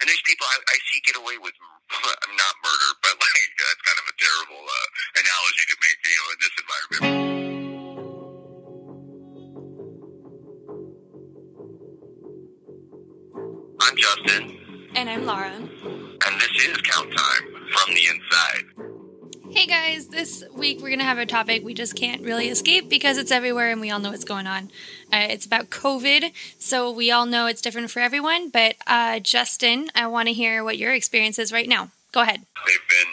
And there's people I, I see get away with not murder, but like that's kind of a terrible uh, analogy to make, you know, in this environment. I'm Justin, And I'm Laura. and this is Count Time from the Inside. Hey guys, this week we're going to have a topic we just can't really escape because it's everywhere and we all know what's going on. Uh, it's about COVID, so we all know it's different for everyone. But uh, Justin, I want to hear what your experience is right now. Go ahead. They've been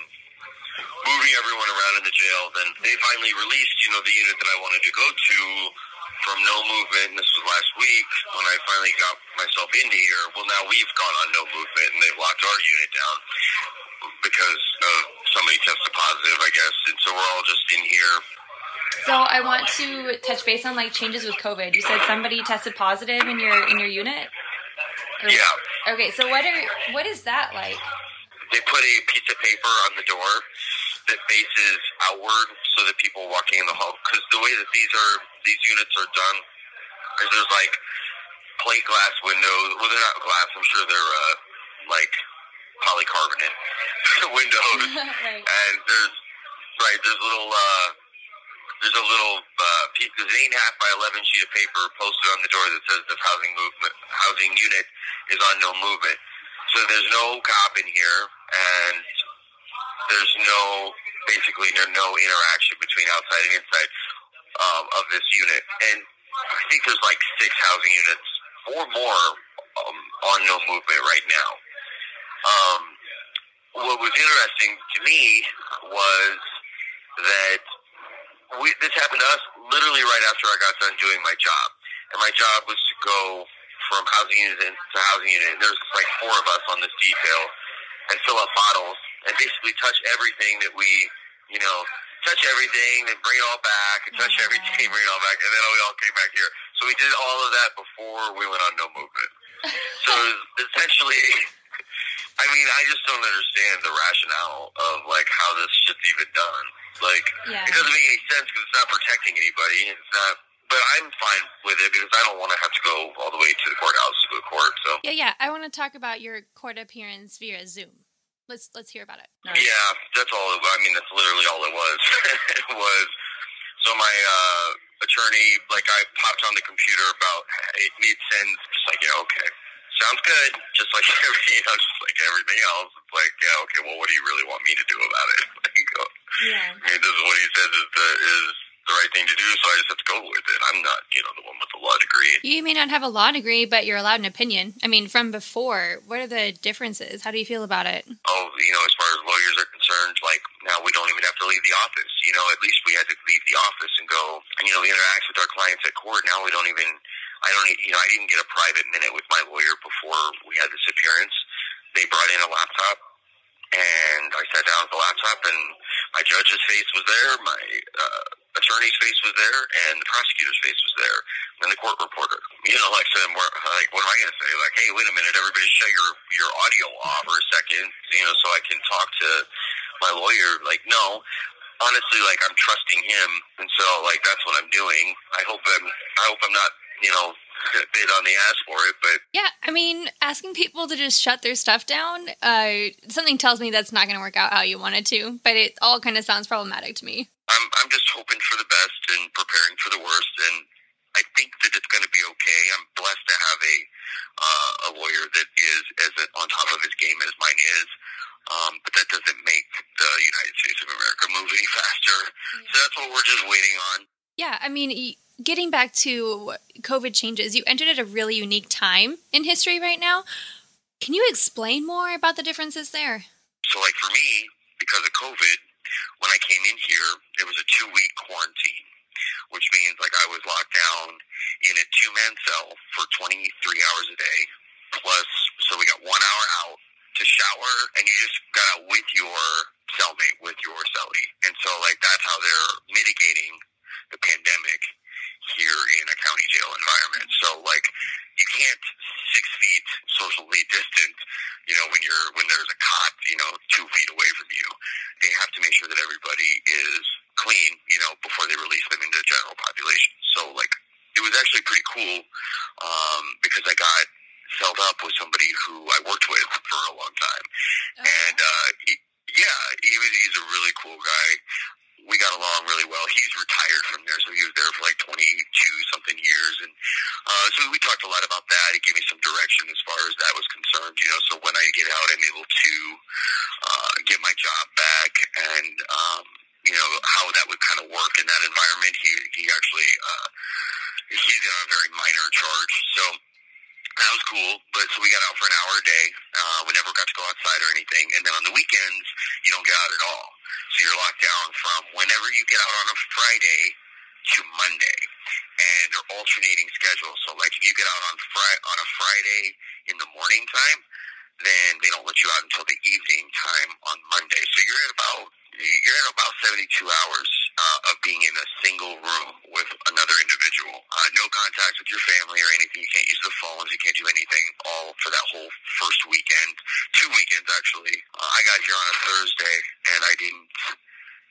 moving everyone around in the jail. Then they finally released, you know, the unit that I wanted to go to from no movement. And this was last week when I finally got myself into here. Well, now we've gone on no movement and they've locked our unit down because of somebody tested positive, I guess. And so we're all just in here. So I want to touch base on like changes with COVID. You said somebody tested positive in your in your unit. Or- Yeah. Okay, so what are what is that like? They put a piece of paper on the door that faces outward so that people walking in the hall, because the way that these are, these units are done, is there's like plate glass windows. Well, they're not glass. I'm sure they're uh, like polycarbonate windows, right. and there's right there's little uh, there's a little uh, piece, there's an eight and a half by eleven sheet of paper posted on the door that says this housing movement housing unit is on no movement. So there's no cop in here, and there's no basically no, no interaction between outside and inside um, of this unit. And I think there's like six housing units or more um, on no movement right now. Um, what was interesting to me was that we, this happened to us literally right after I got done doing my job. And my job was to go from housing unit to housing unit. And there's like four of us on this detail and fill up bottles and basically touch everything that we, you know, touch everything and bring it all back and touch Oh, everything, bring it all back. And then we all came back here. So we did all of that before we went on no movement. So it was essentially, I mean, I just don't understand the rationale of like how this shit's even done. Like, Yeah. it doesn't make any sense because it's not protecting anybody. It's not. But I'm fine with it because I don't want to have to go all the way to the courthouse to go to court. So Yeah, yeah. I want to talk about your court appearance via Zoom. Let's let's hear about it. yeah, that's all. It, I mean, that's literally all it was. it was. So my uh, attorney, like, I popped on the computer about it mid sentence, just like, yeah, okay, sounds good. Just like every, you know, just like everything else. It's like, yeah, okay. Well, what do you really want me to do about it? Like, uh, Yeah. I mean, this is what he says is the is the right thing to do, so I just have to go with it. I'm not, you know, the one with the law degree. You may not have a law degree, but you're allowed an opinion. I mean, from before, what are the differences? How do you feel about it? oh, you know, as far as lawyers are concerned, like now we don't even have to leave the office. You know, at least we had to leave the office and go, and, you know, interact with our clients at court. Now we don't even, I don't, you know, I didn't get a private minute with my lawyer before we had this appearance. They brought in a laptop, and I sat down at the laptop, and my judge's face was there, my uh, attorney's face was there, and the prosecutor's face was there, and the court reporter. You know, like, so we're, like, what am I going to say? Like, hey, wait a minute, everybody, shut your your audio off for a second, you know, so I can talk to my lawyer. Like, no, honestly, like, I'm trusting him, and so like that's what I'm doing. I hope I'm, I hope I'm not, you know, bit on the ass for it, but Yeah, I mean, asking people to just shut their stuff down, uh, something tells me that's not going to work out how you want it to, but it all kind of sounds problematic to me. I'm I'm just hoping for the best and preparing for the worst, and I think that it's going to be okay. I'm blessed to have a uh, a lawyer that is as on top of his game as mine is, um, but that doesn't make the United States of America move any faster. So that's what we're just waiting on. Yeah, I mean, getting back to COVID changes, you entered at a really unique time in history right now. Can you explain more about the differences there? So like for me, because of COVID, when I came in here, it was a two week quarantine, which means like I was locked down in a two man cell for 23 hours a day. Plus, so we got one hour out to shower, and you just got out with your cellmate, with your cellie. And so like that's how they're mitigating the pandemic here in a county jail environment. So like you can't six feet socially distant, you know, when you're when there's a cot, you know, two feet away from you. They have to make sure that everybody is clean, you know, before they release them into the general population. So like it was actually pretty cool um, because I got celled up with somebody who I worked with for a long time, okay. and uh, he, yeah, he was he's a really cool guy we got along really well. He's retired from there, so he was there for like 22 something years, and uh, so we talked a lot about that. He gave me some direction as far as that was concerned. You know, so when I get out, I'm able to uh, get my job back, and um, you know how that would kind of work in that environment. He he actually uh, he's in a very minor charge, so that was cool. But so we got out for an hour a day. Uh, we never got to go outside or anything. And then on the weekends, you don't get out at all. So you're locked down from whenever you get out on a Friday to Monday. And they're alternating schedules. So like if you get out on Friday on a Friday in the morning time, then they don't let you out until the evening time on Monday. So you're at about you're at about 72 hours uh, of being in a single room with another individual. Uh, no contact with your family or anything. You can't use the phones. You can't do anything all for that whole first weekend. Two weekends, actually. Uh, I got here on a Thursday, and I didn't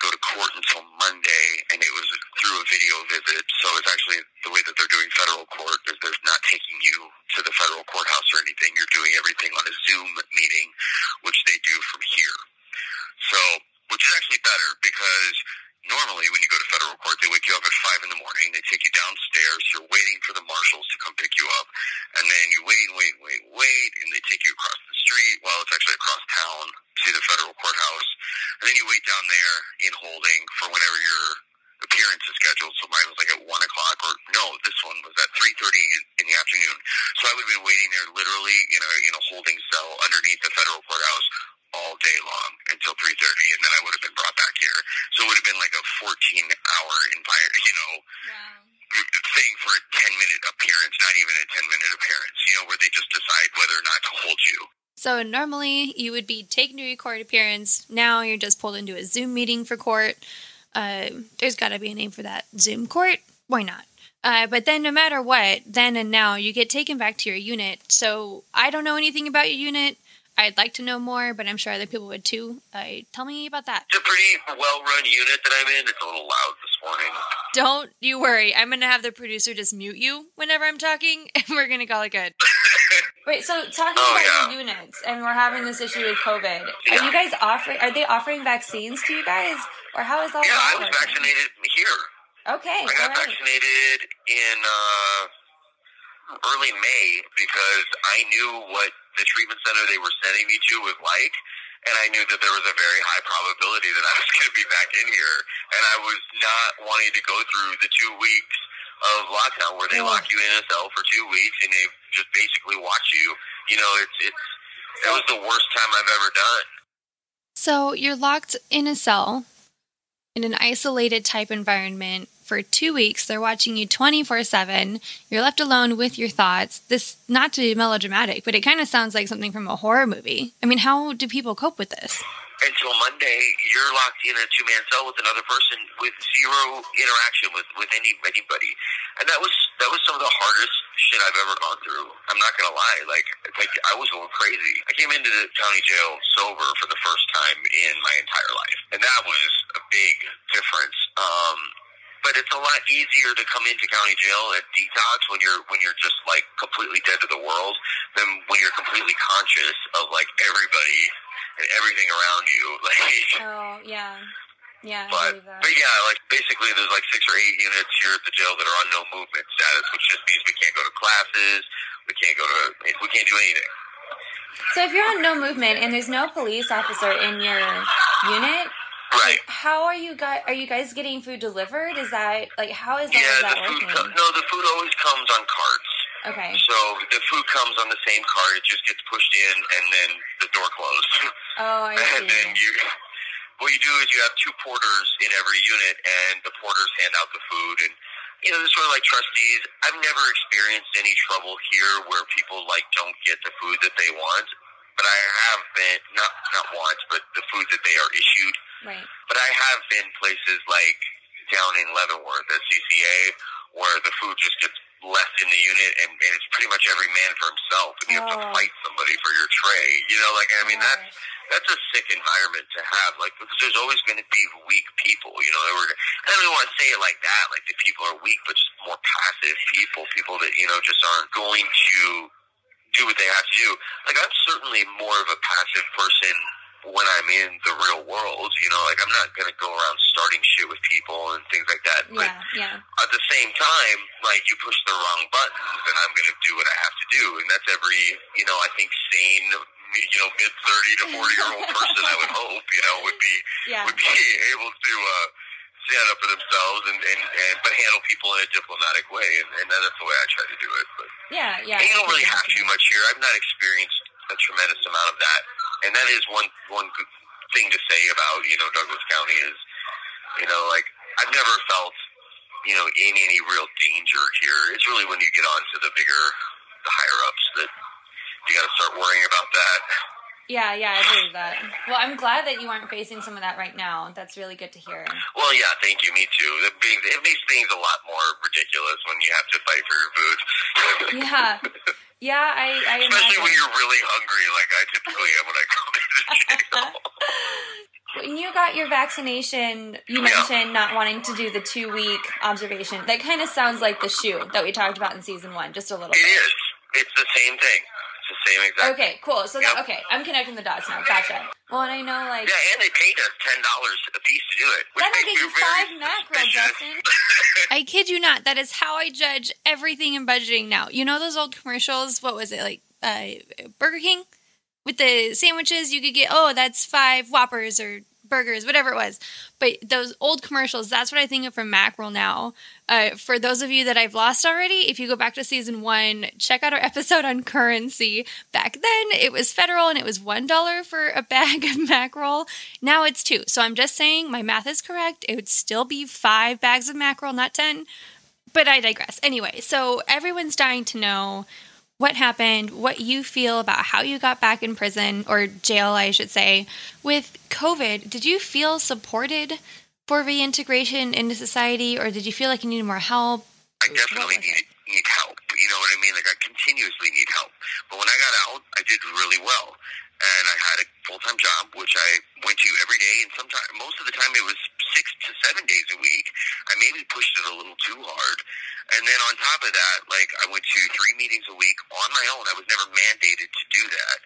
go to court until Monday, and it was through a video visit. So it's actually the way that they're doing federal court is they're not taking you to the federal courthouse or anything. You're doing everything on a Zoom meeting, which they do from here. So, which is actually better because normally when you go to federal court, they wake you up at five in the morning. They take you downstairs. You're waiting for the marshals to come pick you up, and then you wait, wait, wait, wait, and they take you across the street. Well, it's actually across town to the federal courthouse, and then you wait down there in holding for whenever your appearance is scheduled. So mine was like at one o'clock, or no, this one was at three thirty in the afternoon. So I would have been waiting there literally in a in a holding cell underneath the federal courthouse all day long until 3.30, and then I would have been brought back here. So it would have been like a 14-hour environment, you know, wow. A 10-minute appearance, not even a 10-minute appearance, you know, where they just decide whether or not to hold you. So normally you would be taken to your court appearance. Now you're just pulled into a Zoom meeting for court. Uh, there's got to be a name for that. Zoom court? Why not? Uh, but then, no matter what, then and now, you get taken back to your unit. So I don't know anything about your unit. I'd like to know more, but I'm sure other people would too. Uh, tell me about that. It's a pretty well run unit that I'm in. It's a little loud this morning. Don't you worry. I'm going to have the producer just mute you whenever I'm talking, and we're going to call it good. Wait, so talking oh, about yeah. units, and we're having this issue with COVID. Yeah. Are you guys offering? Are they offering vaccines to you guys, or how is all? Yeah, I was working? vaccinated here. Okay, I got right. vaccinated in uh, early May because I knew what the treatment center they were sending me to was like, and I knew that there was a very high probability that I was going to be back in here, and I was not wanting to go through the two weeks of lockdown where they lock you in a cell for two weeks and they just basically watch you. You know, it's it's that was the worst time I've ever done. So you're locked in a cell in an isolated type environment for two weeks. They're watching you 24 7. You're left alone with your thoughts. This, not to be melodramatic, but it kind of sounds like something from a horror movie. I mean, how do people cope with this? Until Monday, you're locked in a two man cell with another person with zero interaction with, with any anybody. And that was that was some of the hardest shit I've ever gone through. I'm not gonna lie. Like like I was going crazy. I came into the county jail sober for the first time in my entire life. And that was a big difference. Um but it's a lot easier to come into county jail at detox when you're when you're just like completely dead to the world than when you're completely conscious of like everybody and everything around you. Like oh yeah. Yeah, but, but yeah, like basically, there's like six or eight units here at the jail that are on no movement status, which just means we can't go to classes, we can't go to, we can't do anything. So if you're on no movement and there's no police officer in your unit, Right. How are you guys? Are you guys getting food delivered? Is that like how is that, yeah, that the food working? no, the food always comes on carts. Okay. So the food comes on the same cart. It just gets pushed in, and then the door closed. Oh, I see. and then you, what you do is you have two porters in every unit, and the porters hand out the food, and you know, they're sort of like trustees. I've never experienced any trouble here where people like don't get the food that they want but I have been not not once, but the food that they are issued. Right. But I have been places like down in Leavenworth at CCA where the food just gets left in the unit and, and it's pretty much every man for himself and you oh. have to oh. fight somebody for your tray. You know, like I mean right. that's that's a sick environment to have. Like because there's always going to be weak people. You know, were, I don't even want to say it like that. Like the people are weak, but just more passive people, people that you know just aren't going to do what they have to do. Like I'm certainly more of a passive person when I'm in the real world. You know, like I'm not gonna go around starting shit with people and things like that. But yeah, yeah. at the same time, like you push the wrong buttons, and I'm gonna do what I have to do, and that's every you know I think sane you know mid thirty to forty year old person I would hope you know would be Yeah. would be able to. uh stand up for themselves and, and, and but handle people in a diplomatic way and, and that's the way I try to do it. But Yeah, yeah. and you don't really have too much here. I've not experienced a tremendous amount of that, and that is one one thing to say about you know Douglas County is you know like I've never felt you know in any real danger here. It's really when you get on to the bigger, the higher ups that you got to start worrying about that. Yeah, yeah, I believe that. Well, I'm glad that you aren't facing some of that right now. That's really good to hear. Well, yeah, thank you. Me too. It makes, it makes things a lot more ridiculous when you have to fight for your food. Yeah, yeah, I, I Especially when you're really hungry, like I typically am when I come the jail. When you got your vaccination, you Yeah. mentioned not wanting to do the two week observation. That kind of sounds like the shoe that we talked about in season one, just a little It bit. It is. It's the same thing. It's the same exact. Okay, cool. So that, Yep. okay, I'm connecting the dots now. Gotcha. Well, and I know like Yeah, and they paid us ten dollars a piece to do it. That'll get you five mackerel. Justin. I kid you not. That is how I judge everything in budgeting now. You know those old commercials? What was it like? Uh, Burger King with the sandwiches. You could get oh, that's five Whoppers or burgers, whatever it was. But those old commercials. That's what I think of from mackerel now. Uh, for those of you that I've lost already, if you go back to season one, check out our episode on currency. Back then, it was federal and it was one dollar for a bag of mackerel. Now it's two. So I'm just saying my math is correct. It would still be five bags of mackerel, not ten. But I digress. Anyway, so everyone's dying to know what happened, what you feel about how you got back in prison or jail, I should say, with COVID. Did you feel supported for reintegration into society, or did you feel like you needed more help? I definitely need need help. You know what I mean? Like I continuously need help. But when I got out, I did really well, and I had a full time job, which I went to every day, and sometimes most of the time it was six to seven days a week. I maybe pushed it a little too hard, and then on top of that, like I went to three meetings a week on my own. I was never mandated to do that,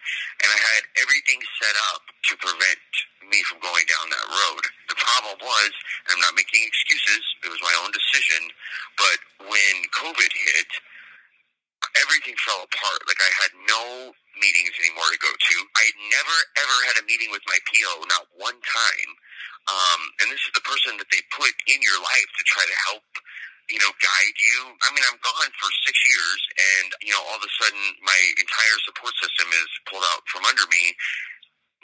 and I had everything set up to prevent me from going down that road. The problem was, and I'm not making excuses, it was my own decision, but when COVID hit, everything fell apart. Like I had no meetings anymore to go to. I never ever had a meeting with my PO, not one time. Um, and this is the person that they put in your life to try to help, you know, guide you. I mean, I'm gone for six years, and you know, all of a sudden, my entire support system is pulled out from under me.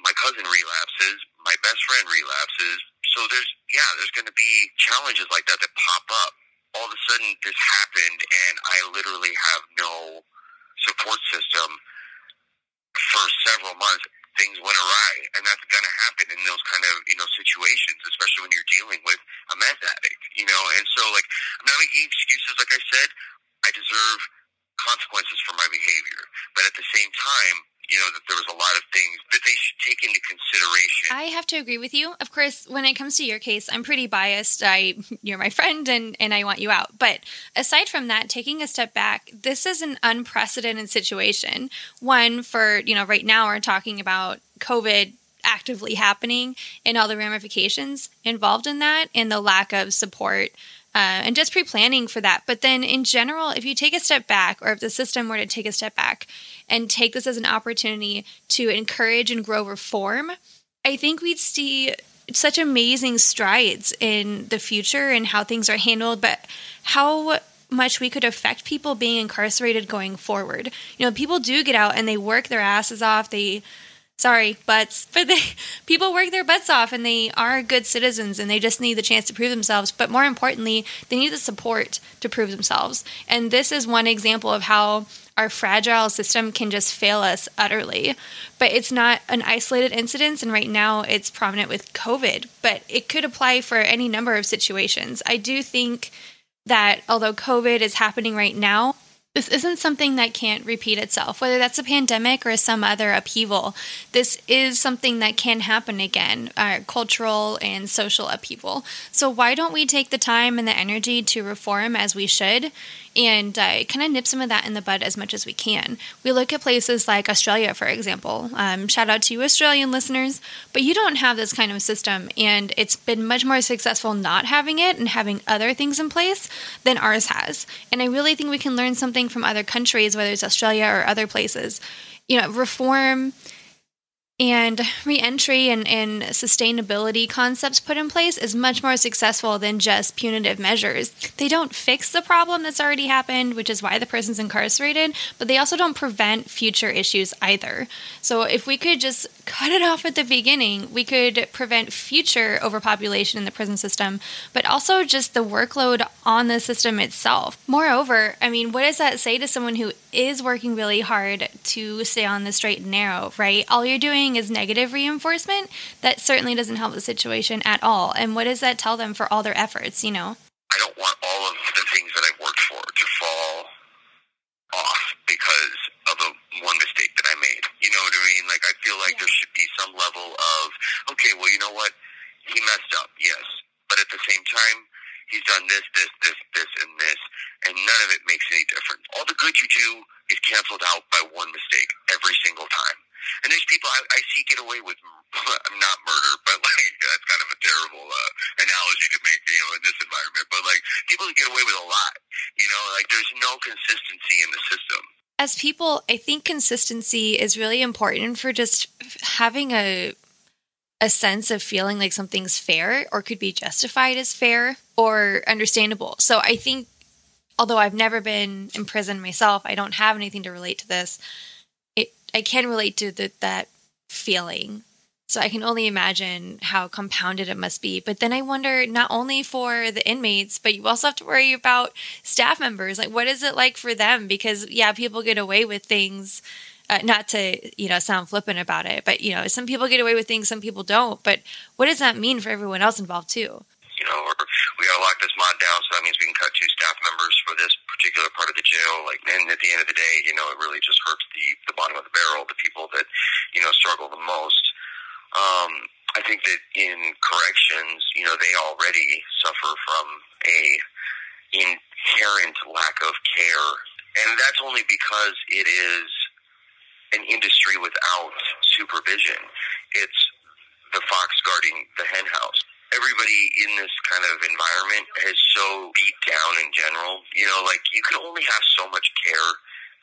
My cousin relapses. My best friend relapses. So there's, yeah, there's going to be challenges like that that pop up all of a sudden this happened and I literally have no support system for several months. Things went awry and that's gonna happen in those kind of, you know, situations, especially when you're dealing with a meth addict, you know, and so like I'm not making excuses like I said, I deserve consequences for my behavior. But at the same time, you know, that there was a lot of things that they should take into consideration. I have to agree with you. Of course, when it comes to your case, I'm pretty biased. I you're my friend and and I want you out. But aside from that, taking a step back, this is an unprecedented situation. One for, you know, right now we're talking about COVID actively happening and all the ramifications involved in that and the lack of support uh, and just pre planning for that. But then, in general, if you take a step back, or if the system were to take a step back and take this as an opportunity to encourage and grow reform, I think we'd see such amazing strides in the future and how things are handled, but how much we could affect people being incarcerated going forward. You know, people do get out and they work their asses off. They sorry, butts, but they people work their butts off and they are good citizens and they just need the chance to prove themselves. But more importantly, they need the support to prove themselves. And this is one example of how our fragile system can just fail us utterly. But it's not an isolated incident, and right now it's prominent with COVID, but it could apply for any number of situations. I do think that although COVID is happening right now, this isn't something that can't repeat itself, whether that's a pandemic or some other upheaval. This is something that can happen again, uh, cultural and social upheaval. So, why don't we take the time and the energy to reform as we should and uh, kind of nip some of that in the bud as much as we can. We look at places like Australia, for example. Um, shout out to you, Australian listeners, but you don't have this kind of system, and it's been much more successful not having it and having other things in place than ours has. And I really think we can learn something from other countries, whether it's Australia or other places. You know, reform and reentry and, and sustainability concepts put in place is much more successful than just punitive measures. They don't fix the problem that's already happened, which is why the person's incarcerated, but they also don't prevent future issues either. So if we could just cut it off at the beginning, we could prevent future overpopulation in the prison system, but also just the workload on the system itself. Moreover, I mean, what does that say to someone who is working really hard to stay on the straight and narrow, right? All you're doing is negative reinforcement, that certainly doesn't help the situation at all. And what does that tell them for all their efforts, you know? I don't want all of the things that I've worked for to fall off because of a one mistake that I made. You know what I mean? Like I feel like yeah. there should be some level of okay, well, you know what? He messed up, yes, but at the same time, he's done this, this, this, this, and this, and none of it makes any difference. All the good you do is canceled out by one mistake every single time. And there's people I, I see get away with not murder, but like that's kind of a terrible uh, analogy to make, you know, in this environment. But like people get away with a lot, you know, like there's no consistency in the system. As people, I think consistency is really important for just having a a sense of feeling like something's fair or could be justified as fair or understandable. So I think although I've never been in prison myself, I don't have anything to relate to this. I can relate to the, that feeling. So I can only imagine how compounded it must be. But then I wonder not only for the inmates, but you also have to worry about staff members. Like, what is it like for them? Because, yeah, people get away with things. Uh, not to you know sound flippant about it, but you know some people get away with things, some people don't. But what does that mean for everyone else involved too? You know, or we gotta lock this mod down, so that means we can cut two staff members for this particular part of the jail. Like, and at the end of the day, you know, it really just hurts the the bottom of the barrel, the people that you know struggle the most. Um, I think that in corrections, you know, they already suffer from a inherent lack of care, and that's only because it is an industry without supervision. It's the fox guarding the henhouse everybody in this kind of environment is so beat down in general. You know, like you can only have so much care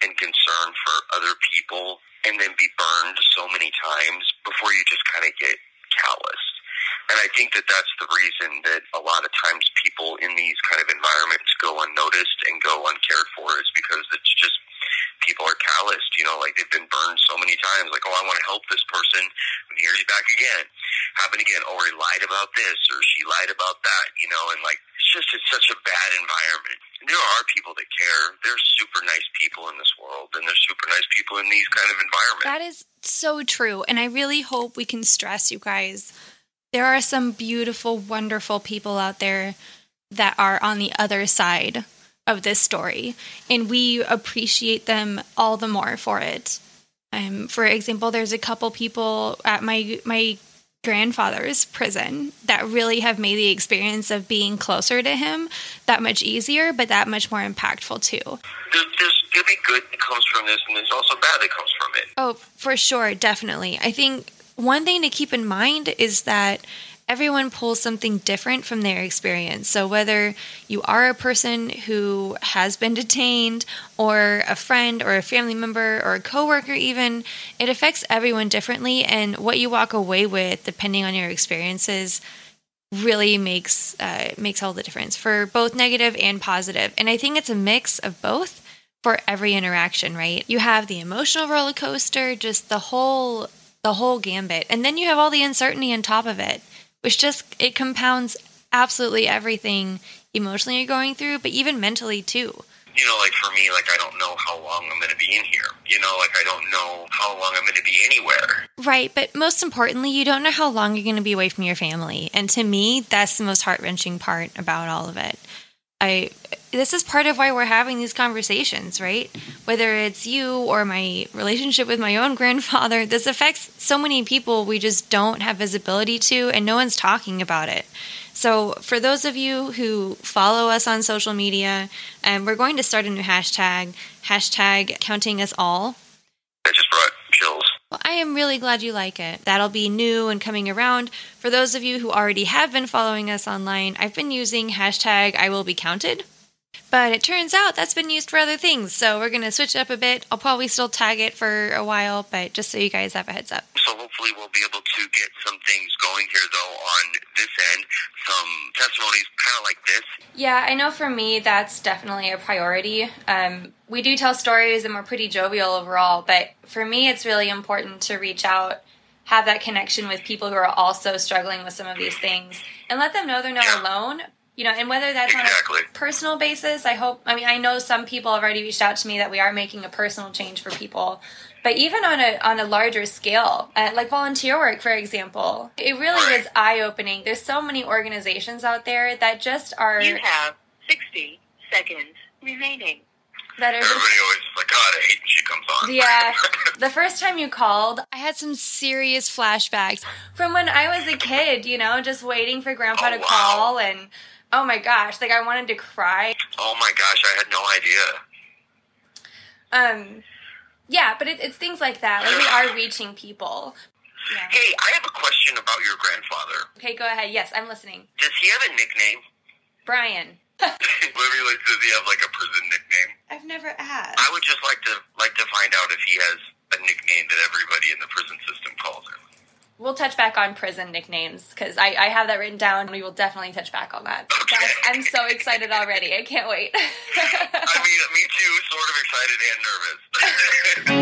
and concern for other people and then be burned so many times before you just kind of get calloused. And I think that that's the reason that a lot of times people in these kind of environments go unnoticed and go uncared for is because it's just people are calloused, you know, like they've been burned so many times, like, oh, I want to help this person, and here he's back again. Happen again, or he lied about this, or she lied about that, you know, and like, it's just, it's such a bad environment. And there are people that care. There's super nice people in this world, and there's super nice people in these kind of environments. That is so true. And I really hope we can stress you guys. There are some beautiful, wonderful people out there that are on the other side of this story, and we appreciate them all the more for it. Um, for example, there's a couple people at my my grandfather's prison that really have made the experience of being closer to him that much easier, but that much more impactful too. There's, there's going to be good that comes from this, and there's also bad that comes from it. Oh, for sure, definitely. I think one thing to keep in mind is that everyone pulls something different from their experience. So, whether you are a person who has been detained, or a friend, or a family member, or a coworker, even, it affects everyone differently. And what you walk away with, depending on your experiences, really makes uh, makes all the difference for both negative and positive. And I think it's a mix of both for every interaction. Right? You have the emotional roller coaster, just the whole the whole gambit, and then you have all the uncertainty on top of it which just it compounds absolutely everything emotionally you're going through, but even mentally too. You know, like for me, like I don't know how long I'm going to be in here. You know, like I don't know how long I'm going to be anywhere. Right, but most importantly, you don't know how long you're going to be away from your family. And to me, that's the most heart wrenching part about all of it. I this is part of why we're having these conversations, right? Whether it's you or my relationship with my own grandfather, this affects so many people we just don't have visibility to and no one's talking about it. So, for those of you who follow us on social media, um, we're going to start a new hashtag, hashtag counting us all. That just brought chills. Well, I am really glad you like it. That'll be new and coming around. For those of you who already have been following us online, I've been using hashtag I will be counted. But it turns out that's been used for other things, so we're going to switch it up a bit. I'll probably still tag it for a while, but just so you guys have a heads up. So hopefully we'll be able to get some things going here, though, on this end. Some testimonies kind of like this. Yeah, I know for me that's definitely a priority. Um, we do tell stories and we're pretty jovial overall, but for me it's really important to reach out, have that connection with people who are also struggling with some of these things, and let them know they're not Yeah. alone. You know, and whether that's Exactly. on a personal basis, I hope. I mean, I know some people have already reached out to me that we are making a personal change for people, but even on a on a larger scale, uh, like volunteer work, for example, it really Right. is eye opening. There's so many organizations out there that just are You have 60 seconds remaining. that are just Everybody always is like, God, I hate when she comes on. Yeah. The first time you called, I had some serious flashbacks from when I was a kid, you know, just waiting for grandpa Oh, to wow. call and oh my gosh, like I wanted to cry. oh my gosh, I had no idea. Um yeah, but it, it's things like that. Like we are reaching people. Yeah. Hey, I have a question about your grandfather. Okay, go ahead. Yes, I'm listening. Does he have a nickname? Brian. Literally, like, does he have like a prison nickname? I've never asked. I would just like to like to find out if he has a nickname that everybody in the prison system calls him. We'll touch back on prison nicknames because I, I have that written down. We will definitely touch back on that. Okay. I'm so excited already. I can't wait. I mean, me too. Sort of excited and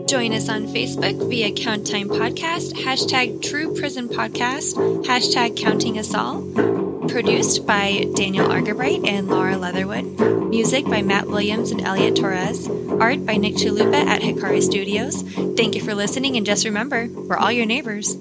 nervous. Join us on Facebook via Count Time Podcast, hashtag True Prison Podcast, hashtag Counting Us All. Produced by Daniel Argerbright and Laura Leatherwood. Music by Matt Williams and Elliot Torres. Art by Nick Chalupa at Hikari Studios. Thank you for listening, and just remember, we're all your neighbors.